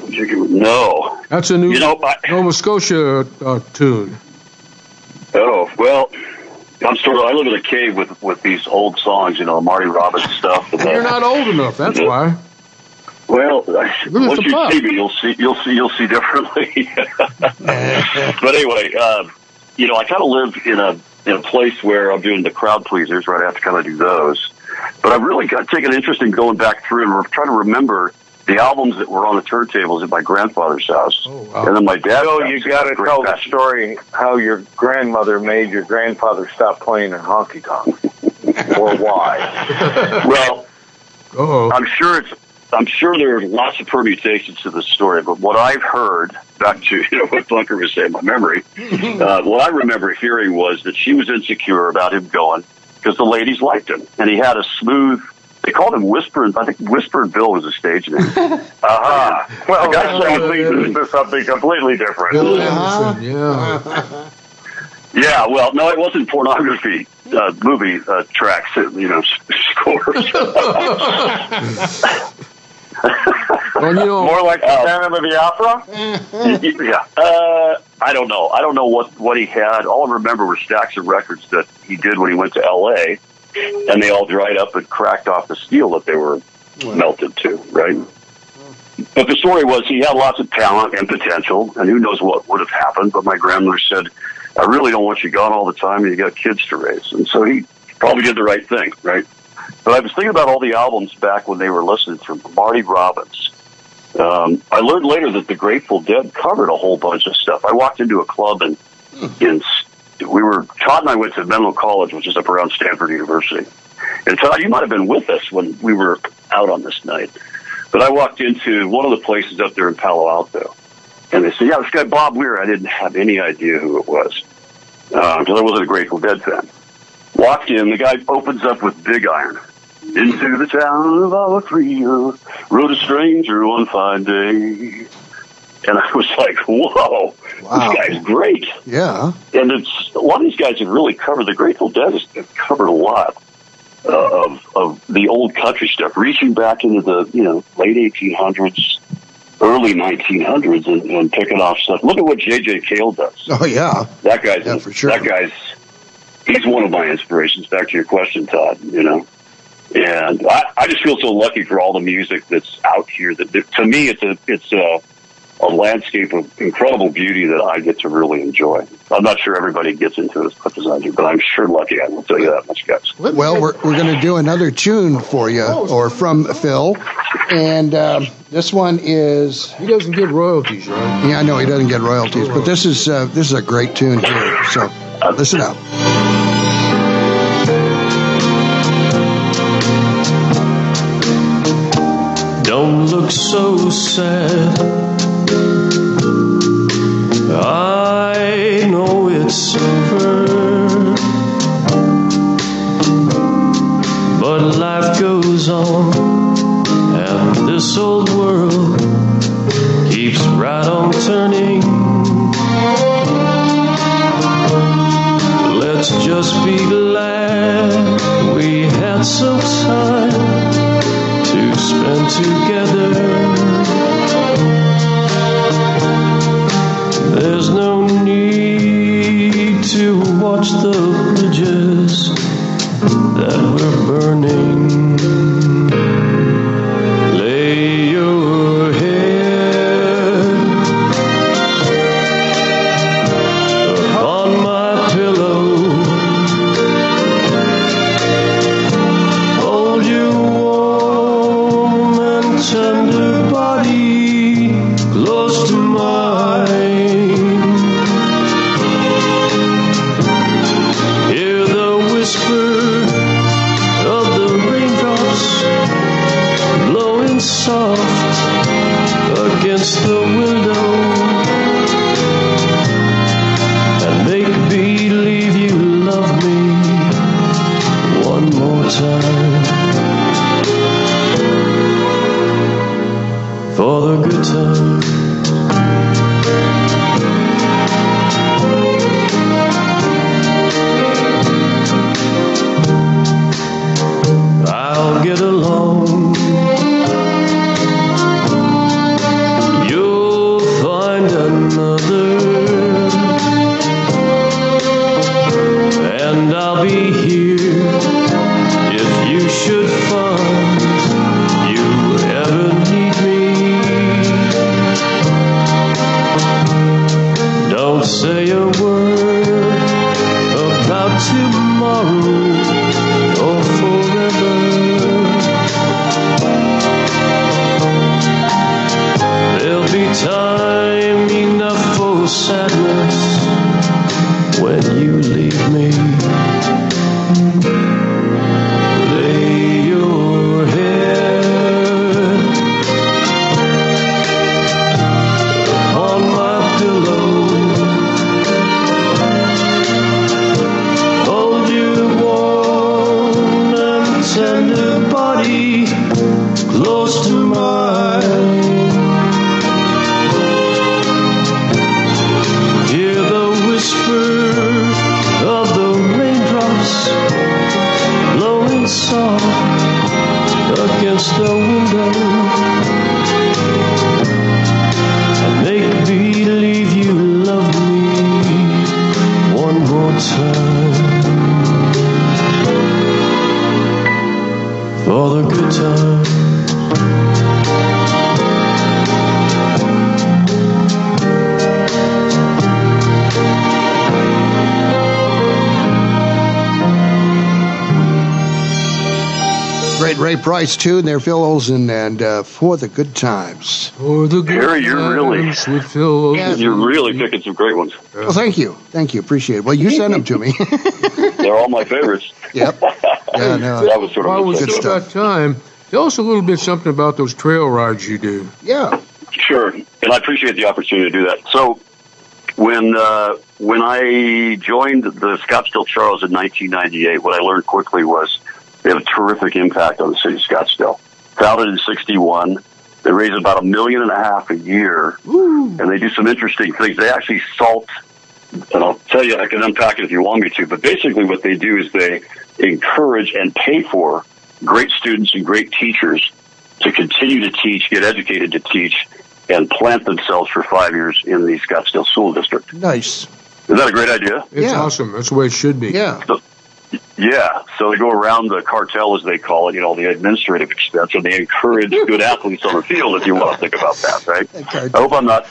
No.
That's a new
You know, I-
Nova Scotia uh, tune.
Oh well. I'm sort of. I live in a cave with with these old songs, you know, Marty Robbins stuff. And [LAUGHS]
You're not old enough. That's why.
Well, once you see me, you'll see you'll see you'll see differently. [LAUGHS] but anyway, uh, you know, I kind of live in a in a place where I'm doing the crowd pleasers, right? I have to kind of do those. But I've really got taken an interest in going back through and re- trying to remember the albums that were on the turntables at my grandfather's house, and then my dad.
So you got to tell the story how your grandmother made your grandfather stop playing in honky tonk, [LAUGHS] or why.
Well,
oh
I'm sure it's. I'm sure there are lots of permutations to this story, but what I've heard, back to [LAUGHS] you know what Bunker was saying, my memory, [LAUGHS] uh, what I remember hearing was that she was insecure about him going because the ladies liked him, and he had a smooth They called him Whisper. I think Whisper Bill was a stage name.
Aha. [LAUGHS] Uh-huh. Well,
The guy
that
sang-
to something completely different.
Bill Anderson, yeah. [LAUGHS]
Yeah, well, no, it wasn't pornography uh, movie uh, tracks, you know, [LAUGHS] scores.
Well, you know,
More like the Phantom of the Opera?
yeah, uh, I don't know. I don't know what what he had. All I remember were stacks of records that he did when he went to L.A. and they all dried up and cracked off the steel that they were melted to. Right. But the story was he had lots of talent and potential, and who knows what would have happened. But my grandmother said, "I really don't want you gone all the time, and you got kids to raise." And so he probably did the right thing, right? But I was thinking about all the albums back when they were listed from Marty Robbins. Um, I learned later that the Grateful Dead covered a whole bunch of stuff. I walked into a club and in we were Todd and I went to Menlo College, which is up around Stanford University. And Todd, you might have been with us when we were out on this night. But I walked into one of the places up there in Palo Alto, and they said, "Yeah, this guy Bob Weir." I didn't have any idea who it was because I wasn't a Grateful Dead fan. Walked in, the guy opens up with Big Iron. Into the town of Agua Fria rode a stranger one fine day. And I was like, whoa,
Wow.
this guy's great.
Yeah.
And it's a lot of these guys have really covered the Grateful Dead has have covered a lot uh, of of the old country stuff, reaching back into the you know late 1800s, early 1900s, and, and picking off stuff. Look at what J.J. Cale does.
Oh yeah.
That guy's
Yeah, for sure.
that guy's he's one of my inspirations. Back to your question, Todd. You know, and I, I just feel so lucky for all the music that's out here. That, that to me, it's a it's a a landscape of incredible beauty that I get to really enjoy. I'm not sure everybody gets into it as much as I do, but I'm sure lucky. I will tell you that much, guys.
Well, we're, we're going to do another tune for you, or from Phil. And um, this one is.
He doesn't get royalties, right?
Yeah, I know he doesn't get royalties, but this is uh, this is a great tune here. So listen up.
Look so sad. I know it's over. But life goes on, and this old world keeps right on turning. Let's just be glad we had some time to spend together. There's no need to watch the bridges that we're burning. Against the window. And make believe you love me one more time. For the good time.
Ray Price too, and they're Phil Oelezen and uh, for the good times.
For the good
Harry, you're really-
with Phil
Yeah.
You're really picking some great ones.
Well, thank you, thank you, appreciate it. Well, you sent them to me. [LAUGHS]
They're all my favorites.
yep. [LAUGHS] Yeah, no.
That was sort of
While
a
Good stuff.
got time, tell us a little bit something about those trail rides you do.
Yeah.
Sure, and I appreciate the opportunity to do that. So, when uh, when I joined the Scottsdale Charros in 1998, what I learned quickly was they have a terrific impact on the city of Scottsdale. Founded in '61, they raise about a million and a half a year, and they do some interesting things. They actually salt, and I'll tell you, I can unpack it if you want me to. But basically, what they do is they encourage and pay for great students and great teachers to continue to teach, get educated to teach, and plant themselves for five years in the Scottsdale School District.
Nice.
Is that a great idea?
It's
Yeah.
awesome. That's the way it should be.
Yeah.
Yeah. So they go around the cartel, as they call it, you know, the administrative expense, and they encourage good athletes on the field, if you want to think about that, right? I hope I'm not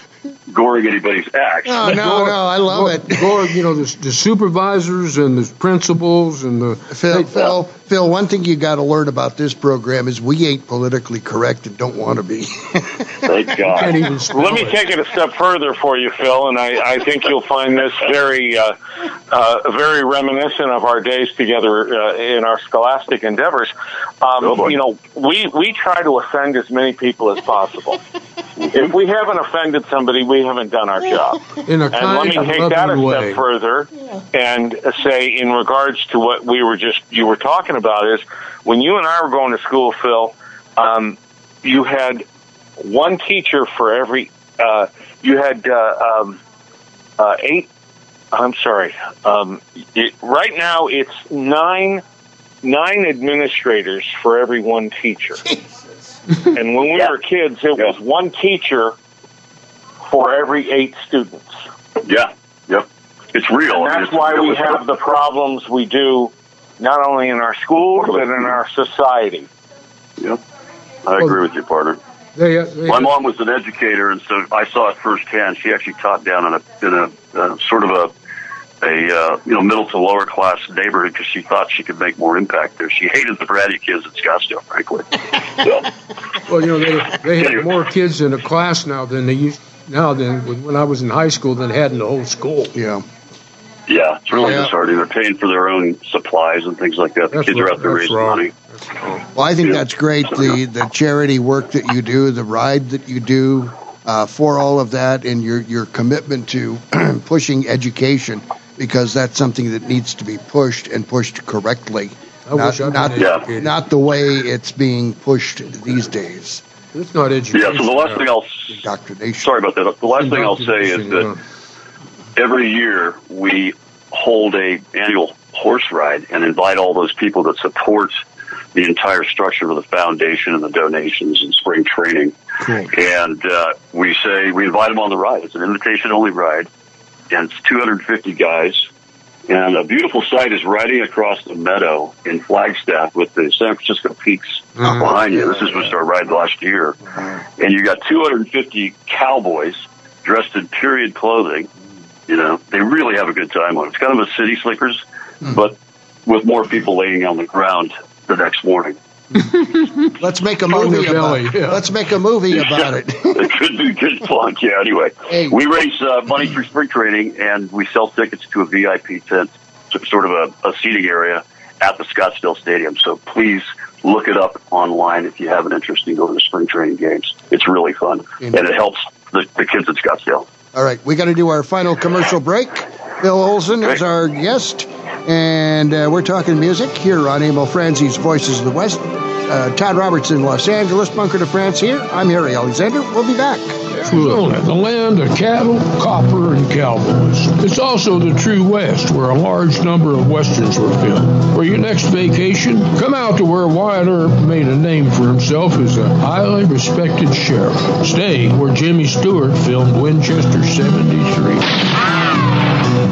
goring anybody's axe.
No, no, no. I love it.
Go, you know, the, the supervisors and the principals and the.
Phil, Phil, Phil. One thing you got to learn about this program is we ain't politically correct and don't want to be. [LAUGHS]
Thank God.
Can't even spell
Let me
it.
take it a step further for you, Phil, and I, I think you'll find this very, uh, uh, very reminiscent of our days together uh, in our scholastic endeavors. Um,
Oh,
you know, we we try to offend as many people as possible. [LAUGHS] if we haven't offended somebody, we haven't done our job. [LAUGHS]
In a
And let me take that a
loving
step further and say, in regards to what we were just you were talking about, is when you and I were going to school, Phil, um, you had one teacher for every. Uh, you had uh, um, uh, eight. I'm sorry. Um, it, right now, it's nine nine administrators for every one teacher. and when we
Yeah.
were kids, it was one teacher for every eight students.
Yeah. Yep. It's real.
And that's
it's
why
real.
we have the problems we do, not only in our schools but in our society.
Yep. I agree with you, partner.
They, uh, they,
My mom was an educator, and so I saw it firsthand. She actually taught down in a in a uh, sort of a a uh, you know middle to lower class neighborhood because she thought she could make more impact there. She hated the bratty kids at Scottsdale, frankly. [LAUGHS] So
well, you know, they, they
Anyway.
have more kids in a class now than they used now than when, when I was in high school than had in the whole school.
yeah.
yeah, it's really
Yeah.
disheartening. They're paying for their own supplies and things like that. The
That's
kids are out there
That's
raising
wrong.
money.
Well, I think
Yeah.
that's great. The the charity work that you do, the ride that you do, uh, for all of that, and your your commitment to [CLEARS THROAT] pushing education, because that's something that needs to be pushed and pushed correctly.
I
not,
been
not,
educated.
not the way it's being pushed these days.
It's not education.
Yeah. So the last thing I'll
Indoctrination.
sorry about that. The last thing I'll say is that every year we hold a annual horse ride and invite all those people that support the entire structure of the foundation and the donations and spring training. And uh, we say we invite them on the ride. It's an invitation only ride, and it's 250 guys. And a beautiful sight is riding across the meadow in Flagstaff with the San Francisco Peaks
Mhm.
behind you. This is was our ride last year, and you got 250 cowboys dressed in period clothing. You know, they really have a good time on it. It's kind of a city slickers, but with more people laying on the ground the next morning.
Let's make a movie about.
belly, yeah.
Let's make a movie [LAUGHS] about it. [LAUGHS]
it could be good fun. Yeah. Anyway,
Hey.
we raise uh, money through spring training, and we sell tickets to a VIP tent, sort of a, a seating area at the Scottsdale Stadium. So please look it up online if you have an interest in going to spring training games. It's really fun, and it helps the, the kids at Scottsdale.
All right, we got to do our final commercial break. Bill Oelezen is our guest, and uh, we're talking music here on Emil Franzi's Voices of the West. Uh, Todd Roberts in Los Angeles, Bunker de France here. I'm Harry Alexander. We'll be back.
Arizona, the land of cattle, copper, and cowboys. It's also the true West, where a large number of westerns were filmed. For your next vacation, come out to where Wyatt Earp made a name for himself as a highly respected sheriff. Stay where Jimmy Stewart filmed Winchester 73.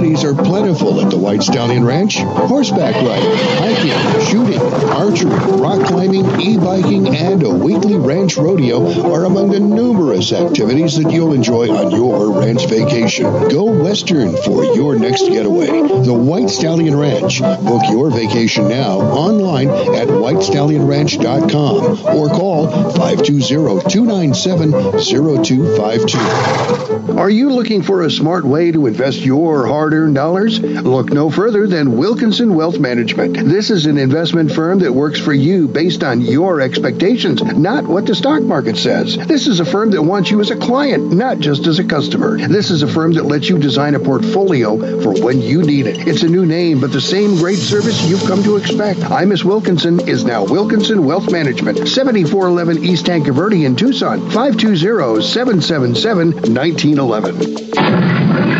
are plentiful at the White Stallion Ranch. Horseback riding, hiking, shooting, archery, rock climbing, e-biking, and a weekly ranch rodeo are among the numerous activities that you'll enjoy on your ranch vacation. Go western for your next getaway. The White Stallion Ranch. Book your vacation now online at whitestallionranch.com or call 520-297-0252. Are you looking for a smart way to invest your hard-earned dollars? Look no further than Wilkinson Wealth Management. This is an investment firm that works for you based on your expectations, not what the stock market says. This is a firm that wants you as a client, not just as a customer. This is a firm that lets you design a portfolio for when you need it. It's a new name, but the same great service you've come to expect. I Miss Wilkinson is now Wilkinson Wealth Management, 7411 East Tanque Verde in Tucson, 520-777-1911.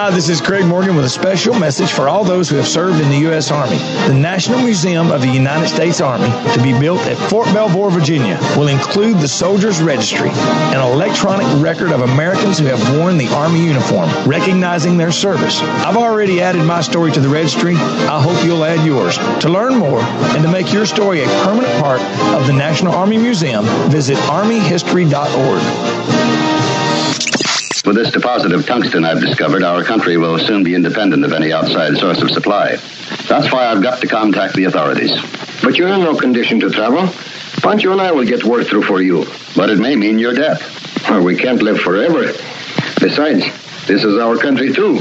Hi, this is Craig Morgan with a special message for all those who have served in the U.S. Army. The National Museum of the United States Army, to be built at Fort Belvoir, Virginia, will include the Soldiers Registry, an electronic record of Americans who have worn the Army uniform, recognizing their service. I've already added my story to the registry. I hope you'll add yours. To learn more and to make your story a permanent part of the National Army Museum, visit armyhistory.org.
With this deposit of tungsten I've discovered, our country will soon be independent of any outside source of supply. That's why I've got to contact the authorities.
But you're in no condition to travel. Pancho and I will get work through for you.
But it may mean your death.
Well, we can't live forever. Besides, this is our country too.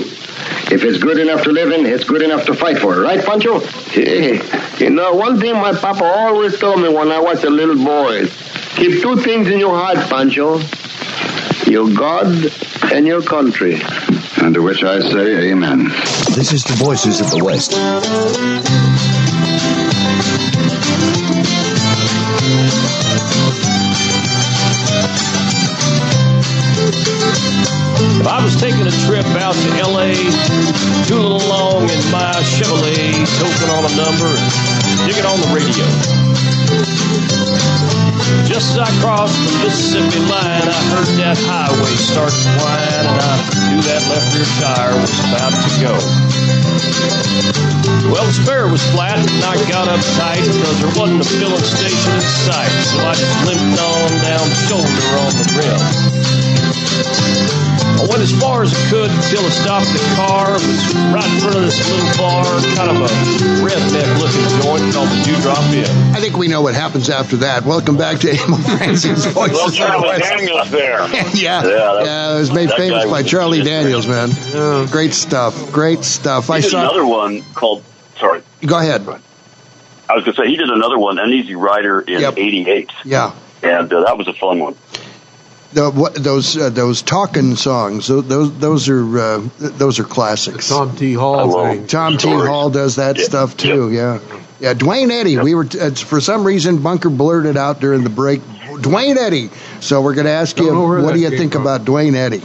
If it's good enough to live in, it's good enough to fight for, right, Pancho?
Hey, you know, one thing my papa always told me when I was a little boy. Keep two things in your heart, Pancho. Your God and your country.
And to which I say amen.
This is the Voices of the West.
If I was taking a trip out to L.A., tooling along in my Chevrolet, token on a number, and digging on the radio. Just as I crossed the Mississippi line, I heard that highway start to whine, and I knew that left rear tire was about to go. Well, the spare was flat, and I got uptight because there wasn't a filling station in sight, so I just limped on down the shoulder on the rim. I went as far as I could until I stopped the car. It was right in front of this little bar, kind of a redneck looking joint called the Dewdrop Inn.
I think we know what happens after that. Welcome back to Emil [LAUGHS] Franzi's Voices
Well, Charlie Daniels there. [LAUGHS]
yeah,
that-
yeah, it was made famous by
was
Charlie
just
Daniels, man. Yeah, great stuff. Great stuff. I
He did
saw.
another one called. Sorry,
Go ahead.
I was going to say he did another one, Uneasy Rider in '88,
Yeah.
and uh, that was a fun one.
The, what, those uh, those talking songs, those those are uh, those are classics.
Tom T. Hall thing.
Tom T. Hall does that stuff too. Yeah, yeah. Duane Eddy. We were t- uh, for some reason Bunker blurted out during the break. Duane Eddy. So we're going to ask you,
Don't know where
what do you think
from.
about Duane Eddy?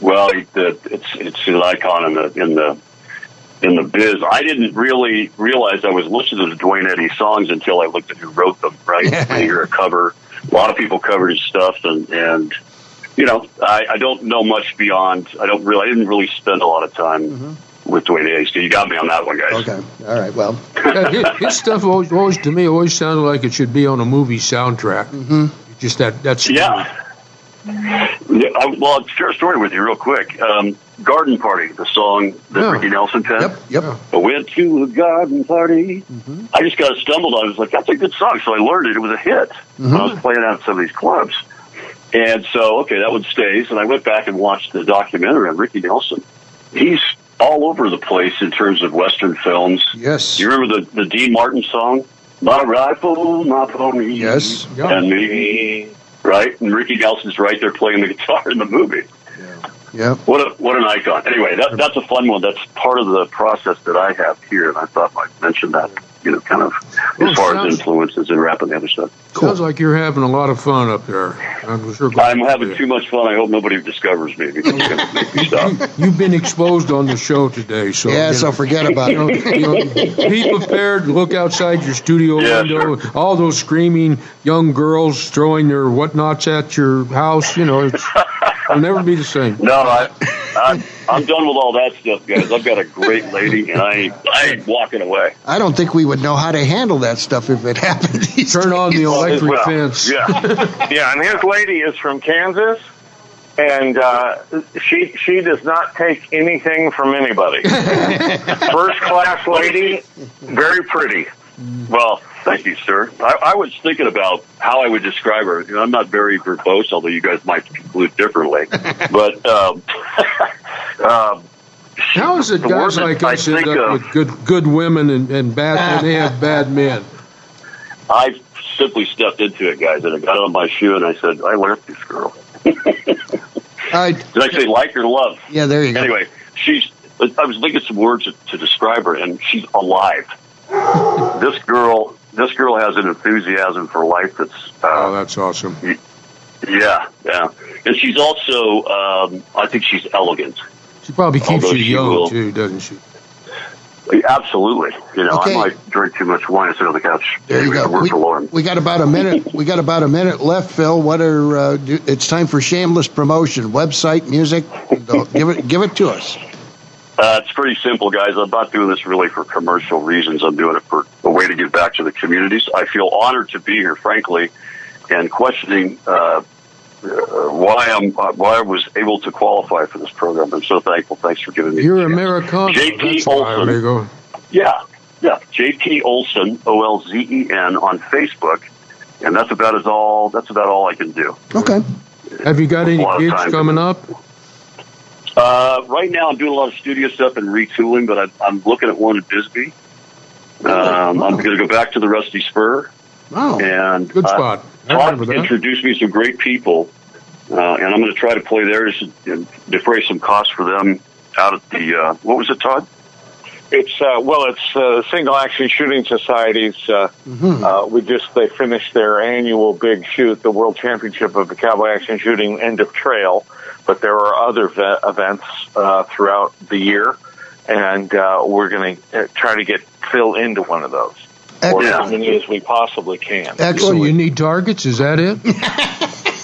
Well, it, it, it's it's an icon in the in the in the biz. I didn't really realize I was listening to Duane Eddy songs until I looked at who wrote them. Right, [LAUGHS] when you hear a cover, a lot of people covered his stuff, and and you know, I, I don't know much beyond. I don't really. I didn't really spend a lot of time with Duane. So you got me on that one, guys.
Okay. All right. Well, [LAUGHS]
Yeah, his, his stuff always, always, to me, always sounded like it should be on a movie soundtrack.
Mm-hmm.
Just that, that's
Yeah. Yeah, I, well, I'll share a story with you real quick. Um, Garden Party, the song that
Yeah.
Ricky Nelson penned.
Yep. Yep.
I went to a garden party. Mm-hmm. I just got stumbled on. it. I was like, "That's a good song," so I learned it. It was a hit when I was playing out at some of these clubs. And so, okay, that one stays. And I went back and watched the documentary on Ricky Nelson. He's all over the place in terms of Western films.
Yes.
You remember the the Dean Martin song, "My Rifle, My Pony"?
Yes.
And me, right? And Ricky Nelson's right there playing the guitar in the movie.
Yeah.
What a what an icon. Anyway, that that's a fun one. That's part of the process that I have here, and I thought I'd mention that. You know, kind of
Well,
as far
sounds-
as influences and rap and the other stuff.
Sounds like you're having a lot of fun up there. I'm sure
I'm having too much fun. I hope nobody discovers me because going to make me stop.
You've been exposed on the show today, so
Yeah,
you
so
know,
forget about [LAUGHS]
you know,
it.
you know, be prepared. Look outside your studio
Yeah,
window. All those screaming young girls throwing their whatnots at your house. You know, it's, [LAUGHS] it'll never be the same.
No, I, I I'm done with all that stuff, guys. I've got a great lady, and I ain't, I ain't walking away.
I don't think we would know how to handle that stuff if it happened. [LAUGHS] these
Turn on the electric
Well,
fence.
Yeah.
yeah, and his lady is from Kansas, and uh, she she does not take anything from anybody. [LAUGHS] First class lady, very pretty.
Well, thank you, sir. I, I was thinking about how I would describe her. You know, I'm not very verbose, although you guys might conclude differently. [LAUGHS] but um, [LAUGHS] um,
How is it
The
guys
word
like
I
us end
think
up
of-
with good good women and, and bad and they have bad men?
I simply stepped into it, guys, and I got on my shoe and I said, I like this girl.
I, [LAUGHS]
Did I say like or love?
yeah, there you go.
Anyway, she's. I was thinking some words to, to describe her, and she's alive. this girl, this girl has an enthusiasm for life that's.
Oh,
Uh,
that's awesome.
yeah, yeah, and she's also. Um, I think she's elegant.
She probably keeps
Although
you young
will-
too, doesn't she?
Absolutely, you know,
Okay.
I might drink too much wine and sit on the couch.
There you go. We, we got about a minute. We got about a minute left, Phil. What are? Uh, do, it's time for shameless promotion. Website, music. Give it. Give it to us.
Uh, it's pretty simple, guys. I'm not doing this really for commercial reasons. I'm doing it for a way to give back to the communities. I feel honored to be here, frankly, and questioning uh, uh, why I'm uh, why I was able to qualify for this program. I'm so thankful. Thanks for giving me.
You're
the chance. JP Oelezen.
amigo.
Yeah, yeah. JP Oelezen, O L Z E N, on Facebook, and that's about as all. That's about all I can do.
Okay.
Have you got any
A lot of
gigs coming up?
Uh, right now, I'm doing a lot of studio stuff and retooling, but I, I'm looking at one in Bisbee. Um, I'm going to go back to the Rusty Spur,
Oh,
and
Good
uh,
spot. I
Todd introduced me to some great people, uh, and I'm going to try to play theirs and defray some costs for them out at the uh, what was it, Todd?
It's uh, well, it's uh, Single Action Shooting Society's. Uh,
Mm-hmm.
uh, we just they finished their annual big shoot, the World Championship of the Cowboy Action Shooting End of Trail. But there are other ve- events uh, throughout the year, and uh, we're going to uh, try to get Phil into one of those, or as many as we possibly can.
Well,
Excellent.
you need targets. Is that it? [LAUGHS]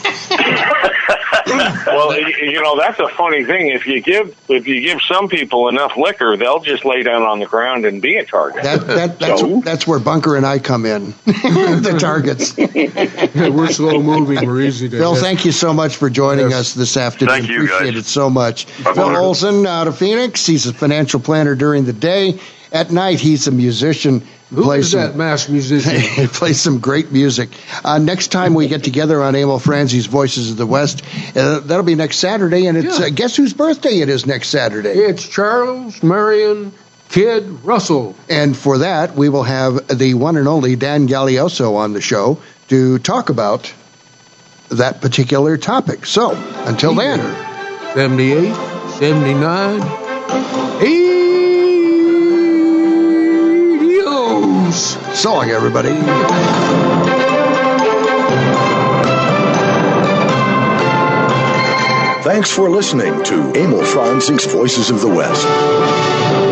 well, you know that's a funny thing. If you give if you give some people enough liquor, they'll just lay down on the ground and be a target.
That, that, that's,
So-
that's where Bunker and I come in. [LAUGHS] the targets.
We're slow moving. We're easy to.
Phil,
hit.
thank you so much for joining
Yes.
us this afternoon.
Thank you,
Appreciate
guys.
it so much.
My
Phil
pleasure.
Oelezen out of Phoenix. He's a financial planner during the day. At night, he's a musician.
Who
plays
is
some-
that mass musician? [LAUGHS]
He plays some great music. Uh, next time we get together on Emil Franzi's Voices of the West, uh, that'll be next Saturday. And it's
Yeah.
uh, guess whose birthday it is next Saturday.
it's Charles Marion Kid Russell.
And for that, we will have the one and only Dan Gagliasso on the show to talk about that particular topic. So until then,
78, 79, 80.
So long, everybody.
Thanks for listening to Emil Franzing's Voices of the West.